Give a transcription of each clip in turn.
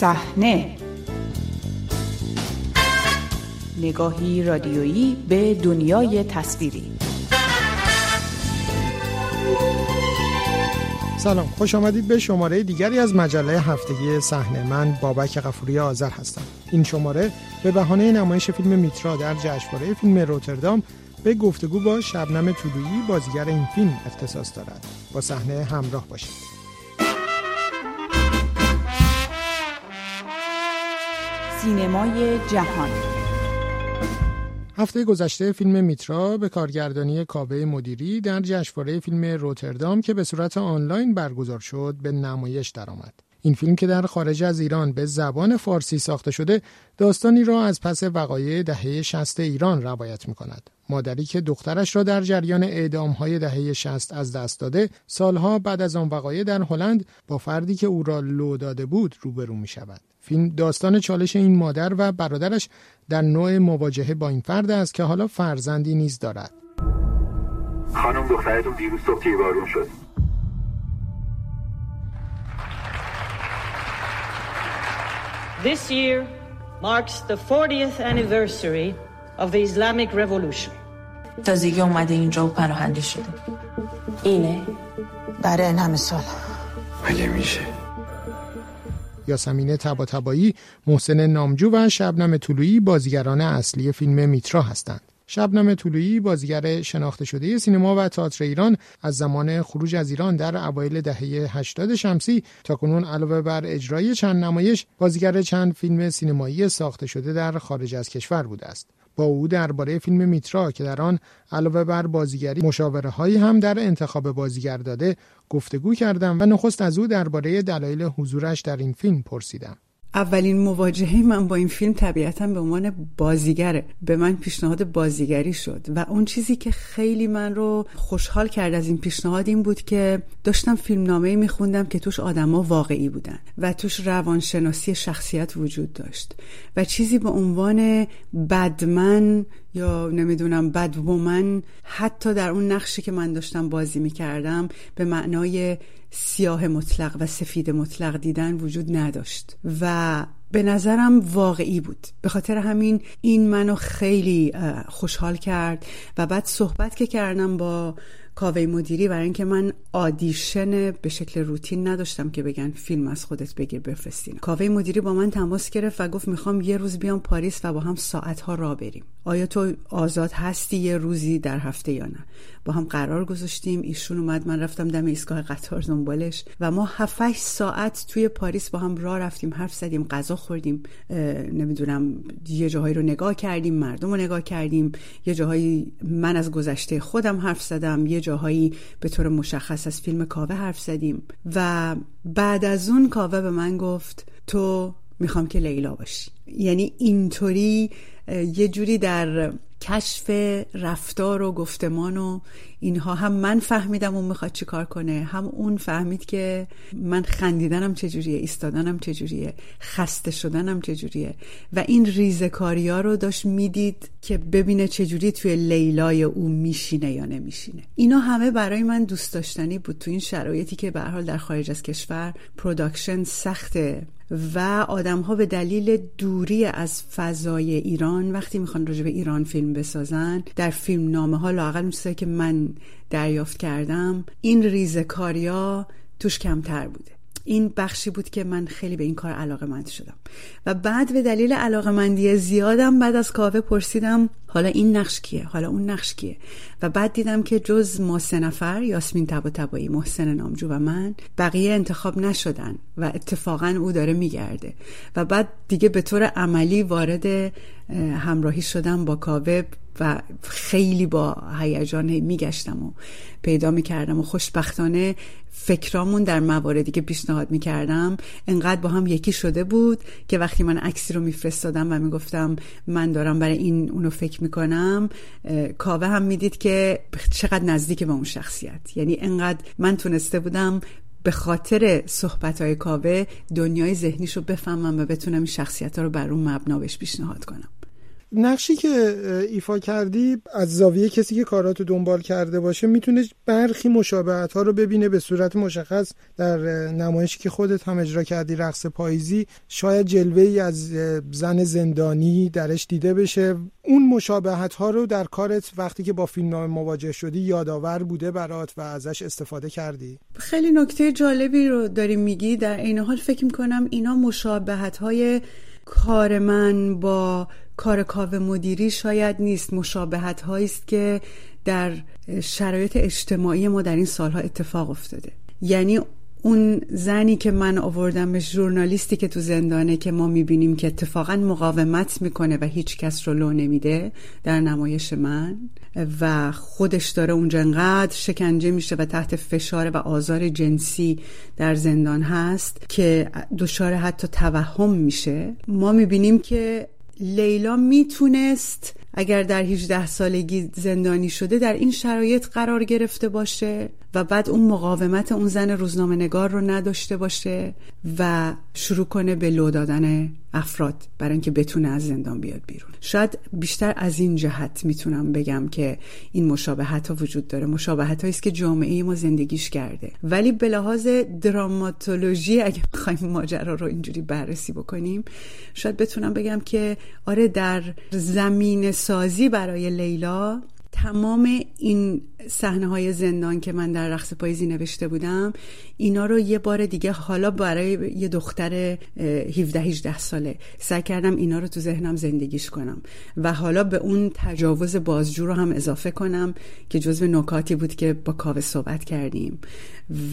صحنه. نگاهی رادیویی به دنیای تصویری. سلام خوش آمدید به شماره دیگری از مجله هفتگی صحنه. من بابک غفوری آذر هستم. این شماره به بهانه نمایش فیلم میترا در جشنواره فیلم روتردام به گفتگو با شبنم طلویی بازیگر این فیلم اختصاص دارد. با صحنه همراه باشید. سینمای جهان هفته گذشته فیلم میترا به کارگردانی کاوه مدیری در جشنواره فیلم روتردام که به صورت آنلاین برگزار شد به نمایش درآمد. این فیلم که در خارج از ایران به زبان فارسی ساخته شده داستانی را از پس وقایع دهه 60 ایران روایت می کند. مادری که دخترش را در جریان اعدام های دهه 60 از دست داده سالها بعد از آن وقایع در هلند با فردی که او را لو داده بود روبرو می شود. فیلم داستان چالش این مادر و برادرش در نوع مواجهه با این فرد است که حالا فرزندی نیز دارد. خانم دخترتون دیروز صبح تیربارون شد. This year marks the 40th anniversary of the Islamic Revolution. تازگی اومده اینجا و پناهنده شده اینه برای این همه سال مگه میشه یاسمین تباتبایی، محسن نامجو و شبنم طلویی بازیگران اصلی فیلم میترا هستند. شبنم طلویی بازیگر شناخته شده سینما و تئاتر ایران از زمان خروج از ایران در اوایل دهه 80 شمسی تا کنون علاوه بر اجرای چند نمایش بازیگر چند فیلم سینمایی ساخته شده در خارج از کشور بوده است. با او درباره فیلم میترا که در آن علاوه بر بازیگری مشاوره هایی هم در انتخاب بازیگر داده گفتگو کردم و نخست از او درباره دلایل حضورش در این فیلم پرسیدم. اولین مواجهه من با این فیلم طبیعتا به عنوان بازیگره به من پیشنهاد بازیگری شد و اون چیزی که خیلی من رو خوشحال کرد از این پیشنهاد این بود که داشتم فیلم نامه میخوندم که توش آدما واقعی بودن و توش روانشناسی شخصیت وجود داشت و چیزی به عنوان بدمن یا نمی‌دونم بد وومن حتی در اون نقشی که من داشتم بازی می‌کردم به معنای سیاه مطلق و سفید مطلق دیدن وجود نداشت و به نظرم واقعی بود. به خاطر همین این منو خیلی خوشحال کرد و بعد صحبت که کردم با کاوه مدیری برای اینکه من آدیشن به شکل روتین نداشتم که بگن فیلم از خودت بگیر بفرستین. کاوه مدیری با من تماس گرفت و گفت می‌خوام یه روز بیام پاریس و با هم ساعتها را بریم. آیا تو آزاد هستی یه روزی در هفته یا نه؟ با هم قرار گذاشتیم. ایشون اومد من رفتم دم ایستگاه قطار دنبالش و ما 7 ساعت توی پاریس با هم راه رفتیم حرف زدیم غذا خوردیم. نمی‌دونم یه جاهایی رو نگاه کردیم مردم رو نگاه کردیم. یه جاهایی من از گذشته خودم حرف زدم یه جاهایی به طور مشخص از فیلم کاوه حرف زدیم. و بعد از اون کاوه به من گفت تو می‌خوام که لیلا باشی. یعنی اینطوری یه جوری در کشف رفتار و گفتمان و اینها. هم من فهمیدم اون می‌خواد چی کار کنه هم اون فهمید که من خندیدنم چجوریه ایستادنم چجوریه خسته شدنم چجوریه. و این ریزکاری ها رو داشت می‌دید که ببینه چجوری توی لیلای او میشینه یا نمیشینه. اینا همه برای من دوست داشتنی بود. تو این شرایطی که به حال در خارج از کشور production سخته و آدم ها به دلیل دوری از فضای ایران وقتی می‌خوان راجع به ایران فیلم بسازن در فیلم نامه ها لاقل چیزایی که من دریافت کردم این ریزکاریا توش کمتر بوده. این بخشی بود که من خیلی به این کار علاقه مند شدم. و بعد به دلیل علاقه مندی زیادم بعد از کاوه پرسیدم حالا این نقش کیه؟ حالا اون نقش کیه؟ و بعد دیدم که جز ما سه نفر یاسمین تبا تبایی محسن نامجو و من بقیه انتخاب نشدن و اتفاقا او داره میگرده. و بعد دیگه به طور عملی وارد همراهی شدم با کاوه و خیلی با هیجان میگشتم و پیدا می‌کردم و خوشبختانه فکرامون در مواردی که پیشنهاد می‌کردم انقدر با هم یکی شده بود که وقتی من عکسی رو میفرستادم و می‌گفتم من دارم برای این اونو فکر می‌کنم کاوه هم می‌دید که چقدر نزدیک به اون شخصیت. یعنی انقدر من تونسته بودم به خاطر صحبت های کاوه دنیای ذهنیش رو بفهمم و بتونم این شخصیت ها رو بر اون مبنا بهش پیشنهاد کنم. نقشی که ایفا کردی از زاویه کسی که کاراتو دنبال کرده باشه می‌تونه برخی مشابهت ها رو ببینه به صورت مشخص در نمایشی که خودت هم اجرا کردی رقص پاییزی. شاید جلوه ای از زن زندانی درش دیده بشه. اون مشابهت ها رو در کارت وقتی که با فیلمنامه مواجه شدی یادآور بوده برات و ازش استفاده کردی. خیلی نکته جالبی رو داری میگی. در این حال فکر می‌کنم اینا مشابهت های کار من با کار کاوه مدیری شاید نیست. مشابهت است که در شرایط اجتماعی ما در این سالها اتفاق افتاده. یعنی اون زنی که من آوردمش ژورنالیستی که تو زندانه که ما می‌بینیم که اتفاقا مقاومت می‌کنه و هیچ کس رو لو نمیده در نمایش من و خودش داره اونجا انقدر شکنجه میشه و تحت فشار و آزار جنسی در زندان هست که دچار حتی توهم میشه. ما می‌بینیم که لیلا می‌تونست اگر در 18 سالگی زندانی شده در این شرایط قرار گرفته باشه و بعد اون مقاومت اون زن روزنامه نگار رو نداشته باشه و شروع کنه به لو دادن افراد برای اینکه بتونه از زندان بیاد بیرون. شاید بیشتر از این جهت می‌تونم بگم که این مشابهت ها وجود داره. مشابهت است که جامعه ما زندگیش کرده. ولی به لحاظ دراماتولوژی اگه بخوایم ماجرا رو اینجوری بررسی بکنیم شاید بتونم بگم که آره در زمین سازی برای لیلا تمام این صحنه های زندان که من در رقص پاییزی نوشته بودم اینا رو یه بار دیگه حالا برای یه دختر 17 18 ساله سعی کردم اینا رو تو ذهنم زندگیش کنم و حالا به اون تجاوز بازجو رو هم اضافه کنم که جزو نکاتی بود که با کاوه صحبت کردیم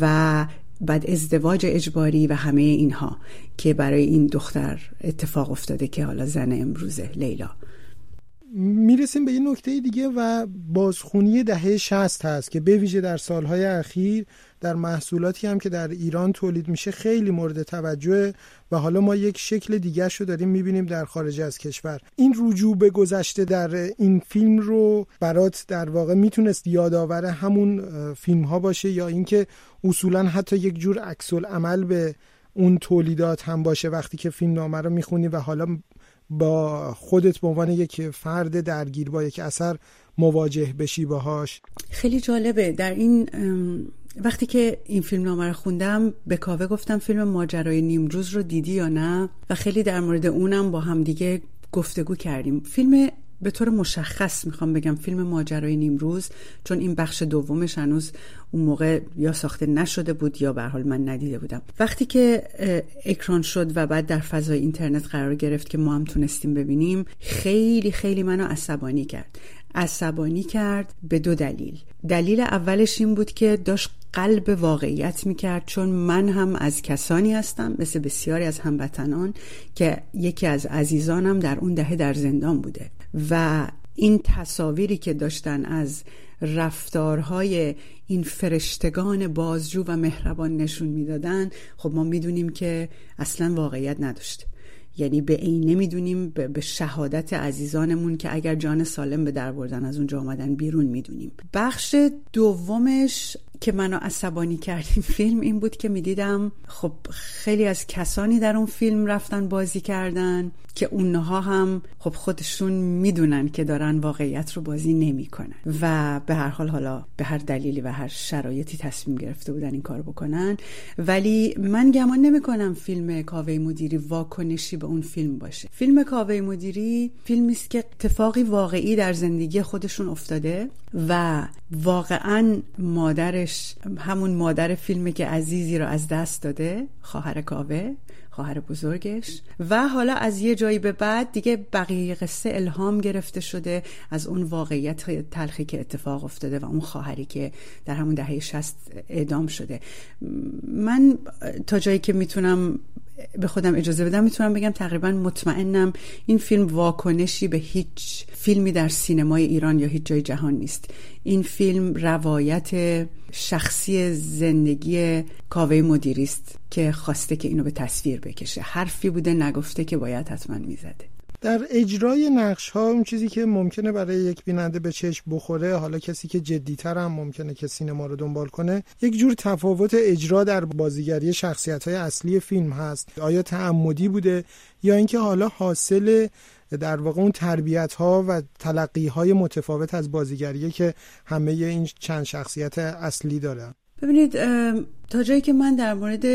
و بعد ازدواج اجباری و همه اینها که برای این دختر اتفاق افتاده که حالا زن امروزه لیلا. می‌رسیم به این نکته دیگه و بازخونی دهه 60 هست که به ویژه در سالهای اخیر در محصولاتی هم که در ایران تولید میشه خیلی مورد توجه و حالا ما یک شکل دیگه رو داریم می‌بینیم در خارج از کشور. این رجوع به گذشته در این فیلم رو برات در واقع می‌تونست یادآور همون فیلم ها باشه یا اینکه اصولا حتی یک جور عکس عمل به اون تولیدات هم باشه وقتی که فیلم نامه رو می‌خونی و حالا با خودت به عنوان یک فرد درگیر با یک اثر مواجه بشی باهاش. خیلی جالبه. در این وقتی که این فیلم نامه رو خوندم به کاوه گفتم فیلم ماجرای نیمروز رو دیدی یا نه؟ و خیلی در مورد اونم با هم دیگه گفتگو کردیم. فیلم به طور مشخص می‌خوام بگم فیلم ماجرای نیمروز چون این بخش دومش هنوز اون موقع یا ساخته نشده بود یا به حال من ندیده بودم. وقتی که اکران شد و بعد در فضای اینترنت قرار گرفت که ما هم تونستیم ببینیم خیلی خیلی منو عصبانی کرد. عصبانی کرد به دو دلیل. دلیل اولش این بود که داشت قلب واقعیت می‌کرد چون من هم از کسانی هستم مثل بسیاری از هموطنان که یکی از عزیزانم در اون دهه در زندان بوده. و این تصاویری که داشتن از رفتارهای این فرشتگان بازجو و مهربان نشون می‌دادن خب ما می‌دونیم که اصلا واقعیت نداشته یعنی به این نمی‌دونیم به شهادت عزیزانمون که اگر جان سالم به در بردن از اونجا آمدن بیرون می‌دونیم. بخش دومش که منو عصبانی کرد این فیلم این بود که می‌دیدم خب خیلی از کسانی در اون فیلم رفتن بازی کردن که اونها هم خب خودشون می‌دونن که دارن واقعیت رو بازی نمی‌کنن و به هر حال حالا به هر دلیلی و هر شرایطی تصمیم گرفته بودن این کار بکنن. ولی من گمان نمی‌کنم فیلم کاوه مدیری واکنشی به اون فیلم باشه. فیلم کاوه مدیری فیلمی است که اتفاقی واقعی در زندگی خودشون افتاده و واقعا مادرش همون مادر فیلمی که عزیزی رو از دست داده خواهر کاوه خواهر بزرگش. و حالا از یه جایی به بعد دیگه بقیه قصه الهام گرفته شده از اون واقعیت تلخی که اتفاق افتاده و اون خواهری که در همون دهه شست اعدام شده. من تا جایی که می‌تونم به خودم اجازه بدم می‌تونم بگم تقریبا مطمئنم این فیلم واکنشی به هیچ فیلمی در سینمای ایران یا هیچ جای جهان نیست. این فیلم روایت شخصی زندگی کاوه مدیری است که خواسته که اینو به تصویر بکشه. حرفی بوده نگفته که باید حتما می‌زده. در اجرای نقش ها اون چیزی که ممکنه برای یک بیننده به چشم بخوره حالا کسی که جدیتر هم ممکنه که سینما رو دنبال کنه یک جور تفاوت اجرا در بازیگری شخصیت های اصلی فیلم هست. آیا تعمدی بوده؟ یا اینکه حالا حاصل در واقع اون تربیت ها و تلقی های متفاوت از بازیگریه که همه این چند شخصیت اصلی داره ببینید تا جایی که من در مورد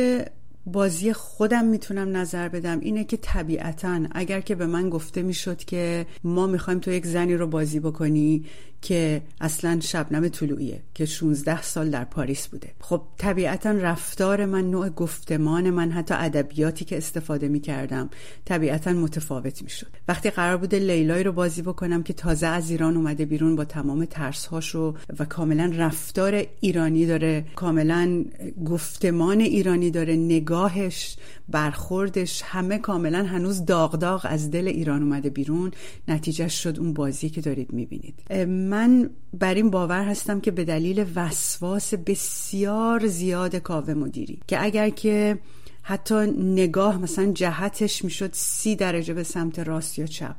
بازی خودم می‌تونم نظر بدم اینه که طبیعتا اگر که به من گفته می‌شد که ما می‌خوایم تو یک زنی رو بازی بکنی که اصلا شبنم طلوعیه که 16 سال در پاریس بوده. خب طبیعتا رفتار من نوع گفتمان من حتی ادبیاتی که استفاده می کردم طبیعتا متفاوت می شد وقتی قرار بوده لیلای رو بازی بکنم که تازه از ایران اومده بیرون با تمام ترس هاشو و کاملا رفتار ایرانی داره کاملا گفتمان ایرانی داره نگاهش برخوردش همه کاملا هنوز داغ داغ از دل ایران اومده بیرون. نتیجه شد اون بازی که دارید می‌بینید. من بر این باور هستم که به دلیل وسواس بسیار زیاد کاوه مدیری که اگر که حتی نگاه مثلا جهتش می‌شد سی درجه به سمت راست یا چپ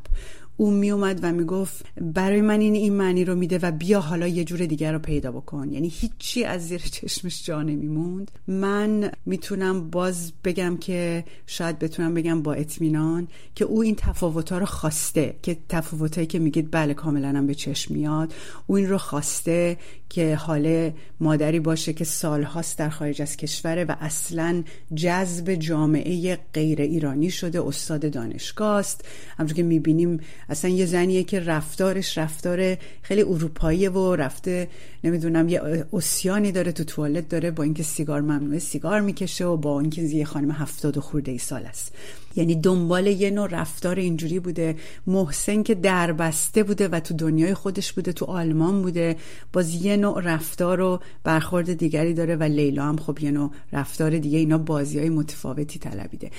او میومد و می‌گفت برای من این این معنی رو میده و بیا حالا یه جور دیگر رو پیدا بکن. یعنی هیچی از زیر چشمش جا نمیموند. من می‌تونم باز بگم که شاید بتونم بگم با اطمینان که او این تفاوت رو خواسته که تفاوتایی که میگید بله کاملا هم به چشم میاد. او این رو خواسته که حاله مادری باشه که سالهاست در خارج از کشوره و اصلا جذب جامعه غیر ایرانی شده استاد دانشگاه است همونطور که می‌بینیم اصلا یه زنیه که رفتارش رفتار خیلی اروپایی و رفته نمی‌دونم یه اسیانی داره تو توالت داره با اینکه سیگار ممنوعه سیگار می‌کشه و با اینکه یه خانم هفتاد و خورده ای سال است. یعنی دنبال یه نوع رفتار اینجوری بوده. محسن که دربسته بوده و تو دنیای خودش بوده تو آلمان بوده باز یه نوع رفتار و برخورد دیگری داره و لیلا هم خب یه نوع رفتار دیگه اینا بازی های متفاوتی طلبیده.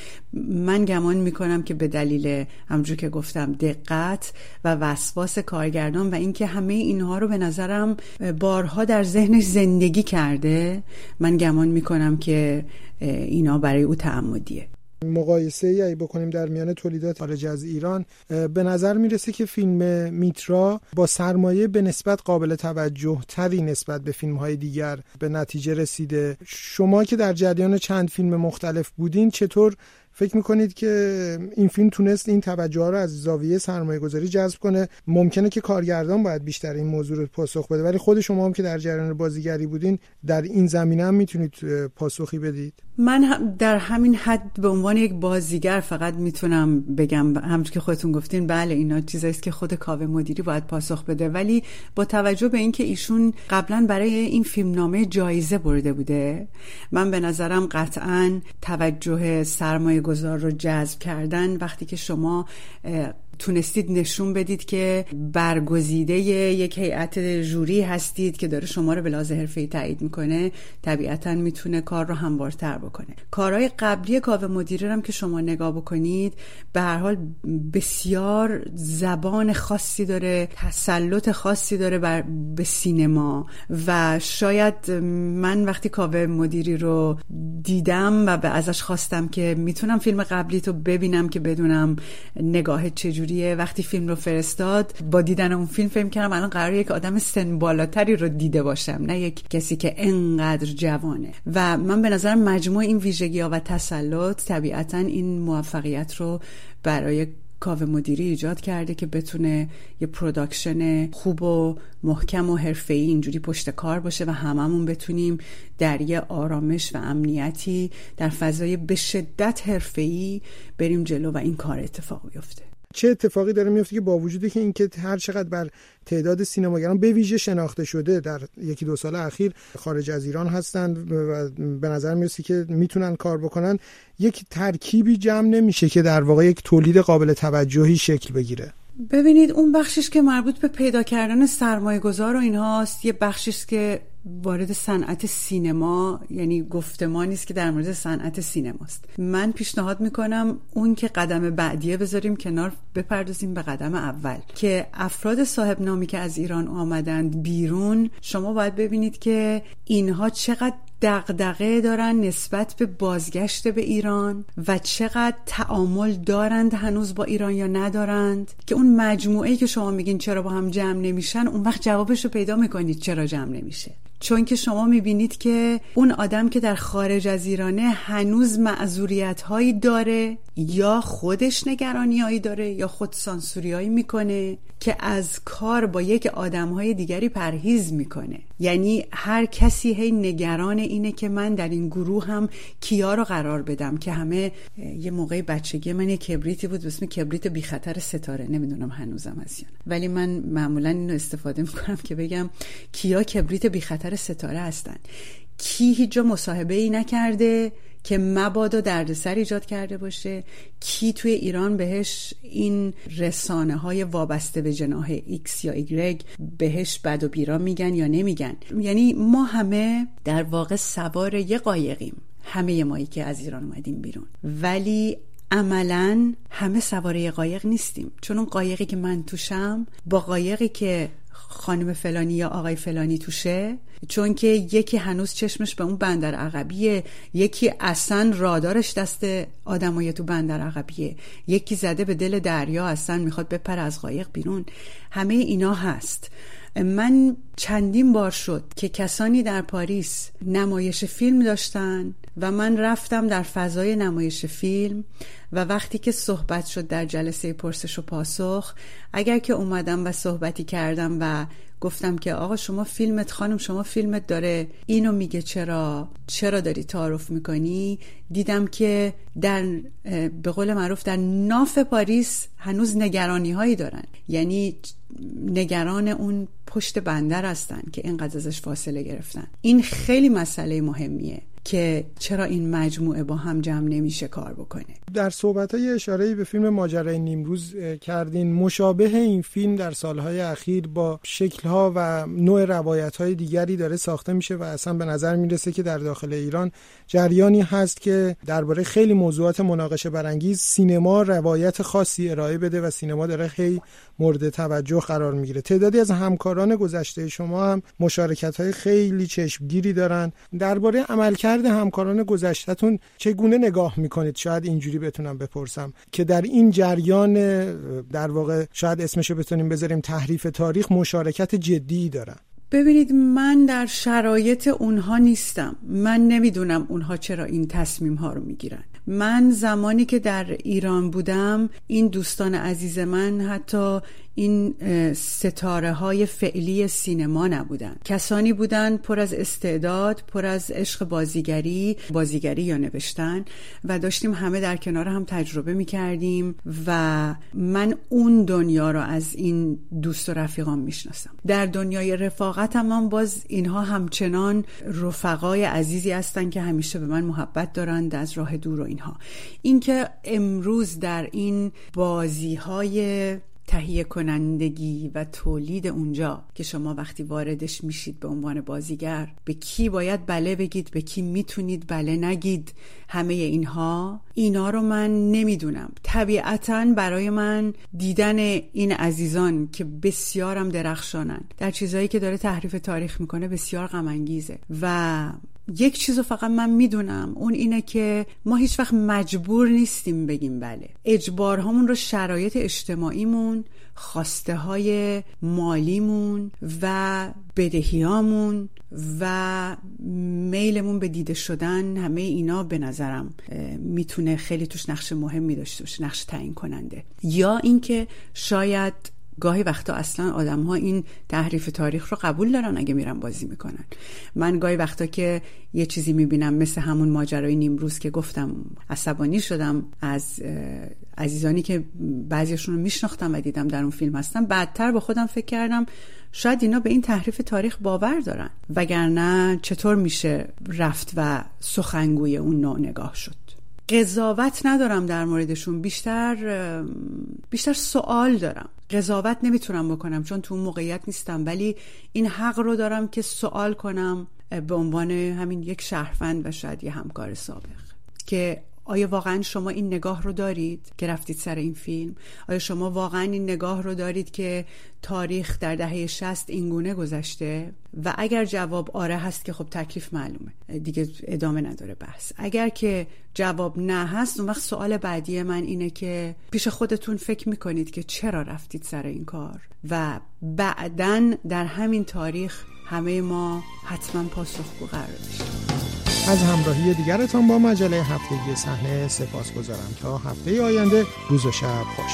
من گمان می‌کنم که به دلیل همجور که گفتم دقت و وسواس کارگردان و اینکه همه اینها رو به نظرم بارها در ذهنش زندگی کرده من گمان می‌کنم که اینا برای او تعمدیه مقایسه ای بکنیم در میان تولیدات خارج از ایران به نظر می‌رسه که فیلم میترا با سرمایه به نسبت قابل توجه تری نسبت به فیلم های دیگر به نتیجه رسیده. شما که در جریان چند فیلم مختلف بودین چطور فکر می‌کنید که این فیلم تونست این توجه ها رو از زاویه سرمایه گذاری جذب کنه؟ ممکنه که کارگردان باید بیشتر این موضوع رو پاسخ بده ولی خود شما هم که در جریان بازیگری بودین در این زمینه هم می‌تونید پاسخی بدید. من در همین حد به عنوان یک بازیگر فقط می‌تونم بگم همچون که خودتون گفتین بله اینا چیزاییست که خود کاوه مدیری باید پاسخ بده ولی با توجه به اینکه ایشون قبلا برای این فیلم نامه جایزه برده بوده من به نظرم قطعا توجه سرمایه گذار رو جذب کردن وقتی که شما تونستید نشون بدید که برگزیده یک هیئت جوری هستید که داره شما رو به لحاظ حرفه‌ای تایید می‌کنه طبیعتا می‌تونه کار رو هموارتر بکنه. کارهای قبلی کاوه مدیری هم که شما نگاه بکنید به هر حال بسیار زبان خاصی داره تسلط خاصی داره بر به سینما و شاید من وقتی کاوه مدیری رو دیدم و به ازش خواستم که می‌تونم فیلم قبلی تو ببینم که بدونم نگاه چجوری جوریه وقتی فیلم رو فرستاد با دیدن اون فیلم فهم کردم الان قرار یک آدم سن بالاتری رو دیده باشم نه یک کسی که انقدر جوانه. و من به نظرم مجموع این ویژگی ها و تسلط طبیعتا این موفقیت رو برای کاوه مدیری ایجاد کرده که بتونه یه production خوب و محکم و حرفه‌ای اینجوری پشت کار باشه و هممون بتونیم در یه آرامش و امنیتی در فضای به شدت حرفه‌ای بریم جلو و این کار اتفاق بیفته. چه اتفاقی داره میفته که با وجودی که اینکه هر چقدر بر تعداد سینماگران به ویژه شناخته شده در یکی دو سال اخیر خارج از ایران هستند و به نظر می‌رسه که می‌تونن کار بکنن یک ترکیبی جمع نمیشه که در واقع یک تولید قابل توجهی شکل بگیره. ببینید اون بخشش که مربوط به پیدا کردن سرمایه گذار و اینهاست یه بخشش که وارد صنعت سینما یعنی گفتمانی است که در مورد صنعت سینماست. من پیشنهاد می‌کنم اون که قدم بعدیه بذاریم کنار بپردازیم به قدم اول. که افراد صاحب نامی که از ایران آمدند بیرون شما باید ببینید که اینها چقدر دغدغه دارن نسبت به بازگشت به ایران و چقدر تعامل دارند هنوز با ایران یا ندارند. که اون مجموعه که شما میگین چرا با هم جمع نمیشن اون وقت جوابش رو پیدا می‌کنید چرا جمع نمیشه. چون که شما می‌بینید که اون آدم که در خارج از ایرانه هنوز معذوریت هایی داره یا خودش نگرانی هایی داره یا خود سانسوری هایی می‌کنه که از کار با یک آدم های دیگری پرهیز می‌کنه. یعنی هر کسی هی نگران اینه که من در این گروه هم کیا رو قرار بدم که همه یه موقع بچگی من یه کبریتی بود اسم کبریت بی خطر ستاره. نمی‌دونم هنوزم هست ولی من معمولا اینو استفاده می‌کنم که بگم کیا کبریت بی خطر ستاره هستن. کی هیچ جا مصاحبه ای نکرده که مبادا دردسر ایجاد کرده باشه. کی توی ایران بهش این رسانه های وابسته به جناح X یا Y بهش بد و بیرا میگن یا نمیگن. یعنی ما همه در واقع سوار یه قایقیم. همه مایی که از ایران اومدیم بیرون. ولی عملا همه سواره قایق نیستیم. چون اون قایقی که من توشم با قایقی که خانم فلانی یا آقای فلانی توشه چون که یکی هنوز چشمش به اون بندر عقبیه یکی اصلا رادارش دست آدمای تو بندر عقبیه یکی زده به دل دریا اصلا می‌خواد بپر از قایق بیرون. همه اینا هست. من چندین بار شد که کسانی در پاریس نمایش فیلم داشتن و من رفتم در فضای نمایش فیلم و وقتی که صحبت شد در جلسه پرسش و پاسخ اگر که اومدم و صحبتی کردم و گفتم که آقا شما فیلمت خانم شما فیلمت داره اینو میگه چرا؟ چرا داری تعارف می‌کنی؟ دیدم که در به قول معروف در ناف پاریس هنوز نگرانی هایی دارن. یعنی نگران اون پشت بندر هستن که اینقدر ازش فاصله گرفتن. این خیلی مسئله مهمیه. که چرا این مجموعه با هم جمع نمیشه کار بکنه. در صحبت های اشاره به فیلم ماجرای نیمروز کردین مشابه این فیلم در سالهای اخیر با شکلها و نوع روایت های دیگری داره ساخته میشه و اصلا به نظر می‌رسه که در داخل ایران جریانی هست که درباره خیلی موضوعات مناقشه برانگیز سینما روایت خاصی ارائه بده و سینما داره خیلی مورد توجه قرار می‌گیره. تعدادی از همکاران گذشته شما هم مشارکت های خیلی چشمگیری دارن. درباره عملکرد همکاران گذشتهتون چگونه نگاه می‌کنید؟ شاید اینجوری بتونم بپرسم که در این جریان در واقع شاید اسمشو بتونیم بذاریم تحریف تاریخ مشارکت جدی دارن. ببینید من در شرایط اونها نیستم. من نمی‌دونم اونها چرا این تصمیم ها رو می‌گیرن. من زمانی که در ایران بودم این دوستان عزیز من حتی این ستاره های فعلی سینما نبودن. کسانی بودن پر از استعداد پر از عشق بازیگری بازیگری یا نوشتن و داشتیم همه در کنار هم تجربه می کردیم و من اون دنیا رو از این دوست و رفیقان می‌شناسم. در دنیای رفاقت هم باز اینها همچنان رفقای عزیزی هستن که همیشه به من محبت دارند از راه دور و اینها. اینکه امروز در این بازی های تهیه کنندگی و تولید اونجا که شما وقتی واردش میشید به عنوان بازیگر به کی باید بله بگید به کی می‌تونید بله نگید همه اینها اینا رو من نمی‌دونم. طبیعتا برای من دیدن این عزیزان که بسیارم درخشانن در چیزهایی که داره تحریف تاریخ می‌کنه بسیار غم و یک چیز فقط من می‌دونم اون اینه که ما هیچ وقت مجبور نیستیم بگیم بله. اجبارهامون رو شرایط اجتماعیمون خواسته های مالیمون و بدهیامون و میلمون به دیده شدن همه اینا به نظرم می‌تونه خیلی توش نقش مهمی داشته باشه نقش تعیین کننده یا اینکه شاید گاهی وقتا اصلا آدم ها این تحریف تاریخ رو قبول دارن اگه میرن بازی می‌کنن. من گاهی وقتا که یه چیزی می‌بینم مثل همون ماجرای نیمروز که گفتم عصبانی شدم از عزیزانی که بعضیشون رو میشناختم و دیدم در اون فیلم هستم بعدتر با خودم فکر کردم شاید اینا به این تحریف تاریخ باور دارن وگرنه چطور میشه رفت و سخنگوی اون نوع نگاه شد. قضاوت ندارم در موردشون. بیشتر بیشتر سوال دارم. قضاوت نمی‌تونم بکنم چون تو موقعیت نیستم ولی این حق رو دارم که سوال کنم به عنوان همین یک شهروند و شاید یه همکار سابق. که آیا واقعا شما این نگاه رو دارید که رفتید سر این فیلم؟ آیا شما واقعا این نگاه رو دارید که تاریخ در دهه شست اینگونه گذشته؟ و اگر جواب آره هست که خب تکلیف معلومه. دیگه ادامه نداره بحث. اگر که جواب نه هست اون وقت سوال بعدی من اینه که پیش خودتون فکر می‌کنید که چرا رفتید سر این کار؟ و بعدا در همین تاریخ همه ما حتما پاسخگو قرار داشتیم از همراهی دیگرتان با مجله هفتگی صحنه سپاس گذارم تا هفته آینده روز و شب خوش.